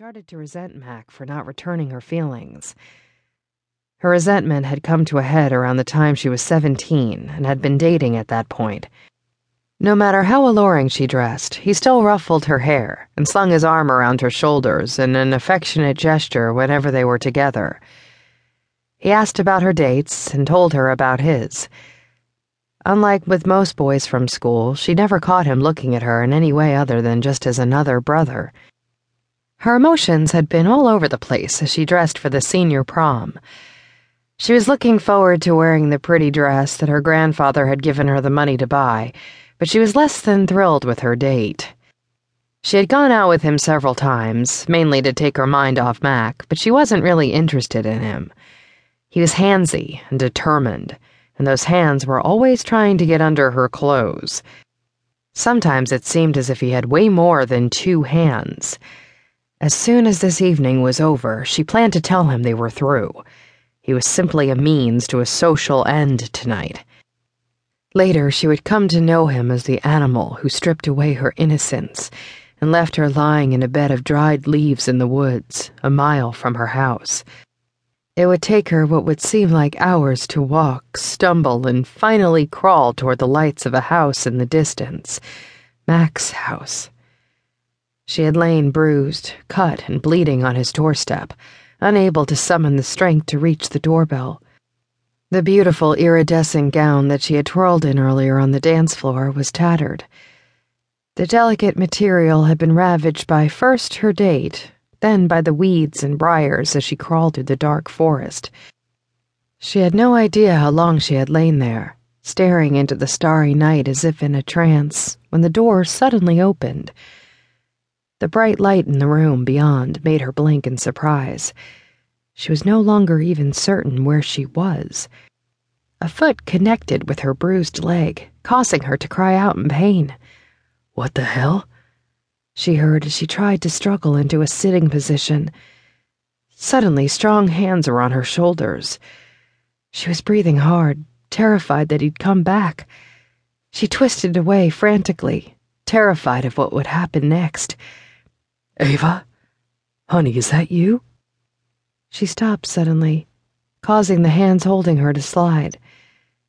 started to resent Mac for not returning her feelings. Her resentment had come to a head around the time she was 17 and had been dating at that point. No matter how alluring she dressed, he still ruffled her hair and slung his arm around her shoulders in an affectionate gesture whenever they were together. He asked about her dates and told her about his. Unlike with most boys from school, she never caught him looking at her in any way other than just as another brother. Her emotions had been all over the place as she dressed for the senior prom. She was looking forward to wearing the pretty dress that her grandfather had given her the money to buy, but she was less than thrilled with her date. She had gone out with him several times, mainly to take her mind off Mac, but she wasn't really interested in him. He was handsy and determined, and those hands were always trying to get under her clothes. Sometimes it seemed as if he had way more than two hands. As soon as this evening was over, she planned to tell him they were through. He was simply a means to a social end tonight. Later, she would come to know him as the animal who stripped away her innocence and left her lying in a bed of dried leaves in the woods, a mile from her house. It would take her what would seem like hours to walk, stumble, and finally crawl toward the lights of a house in the distance Mac's house. She had lain bruised, cut, and bleeding on his doorstep, unable to summon the strength to reach the doorbell. The beautiful iridescent gown that she had twirled in earlier on the dance floor was tattered. The delicate material had been ravaged by first her date, then by the weeds and briars as she crawled through the dark forest. She had no idea how long she had lain there, staring into the starry night as if in a trance, when the door suddenly opened. The bright light in the room beyond made her blink in surprise. She was no longer even certain where she was. A foot connected with her bruised leg, causing her to cry out in pain. What the hell? She heard as she tried to struggle into a sitting position. Suddenly, strong hands were on her shoulders. She was breathing hard, terrified that he'd come back. She twisted away frantically, terrified of what would happen next. Ava? Honey, is that you? She stopped suddenly, causing the hands holding her to slide.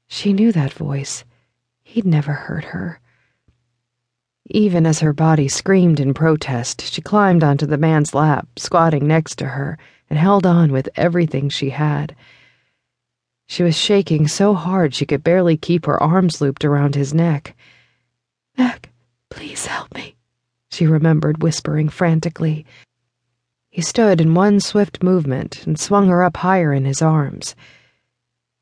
She knew that voice. He'd never hurt her. Even as her body screamed in protest, she climbed onto the man's lap, squatting next to her, and held on with everything she had. She was shaking so hard she could barely keep her arms looped around his neck. Mac, please help me she remembered whispering frantically. He stood in one swift movement and swung her up higher in his arms.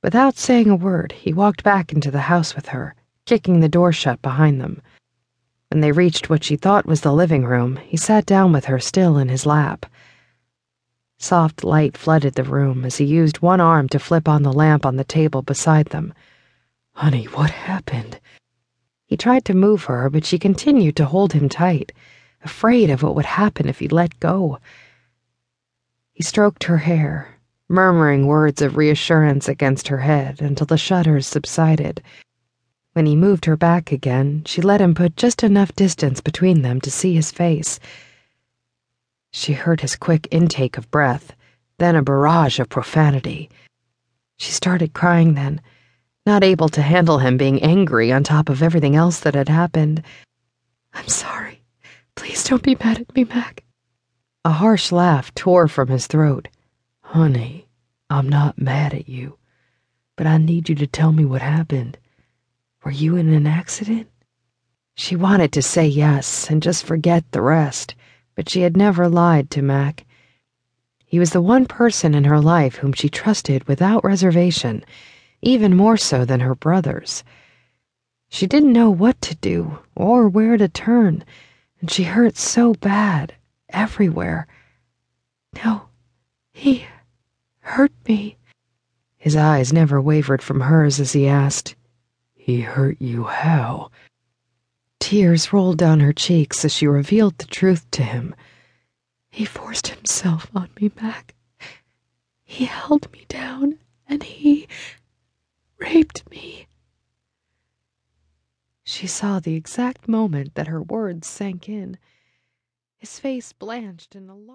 Without saying a word, he walked back into the house with her, kicking the door shut behind them. When they reached what she thought was the living room, he sat down with her still in his lap. Soft light flooded the room as he used one arm to flip on the lamp on the table beside them. Honey, what happened? He tried to move her, but she continued to hold him tight, afraid of what would happen if he let go. He stroked her hair, murmuring words of reassurance against her head until the shudders subsided. When he moved her back again, she let him put just enough distance between them to see his face. She heard his quick intake of breath, then a barrage of profanity. She started crying then not able to handle him being angry on top of everything else that had happened. I'm sorry. Please don't be mad at me, Mac. A harsh laugh tore from his throat. Honey, I'm not mad at you, but I need you to tell me what happened. Were you in an accident? She wanted to say yes and just forget the rest, but she had never lied to Mac. He was the one person in her life whom she trusted without reservation even more so than her brothers. She didn't know what to do or where to turn, and she hurt so bad everywhere. No, he hurt me. His eyes never wavered from hers as he asked, He hurt you how? Tears rolled down her cheeks as she revealed the truth to him. He forced himself on me, Mac. He held me down, and he raped me. She saw the exact moment that her words sank in. His face blanched in alarm.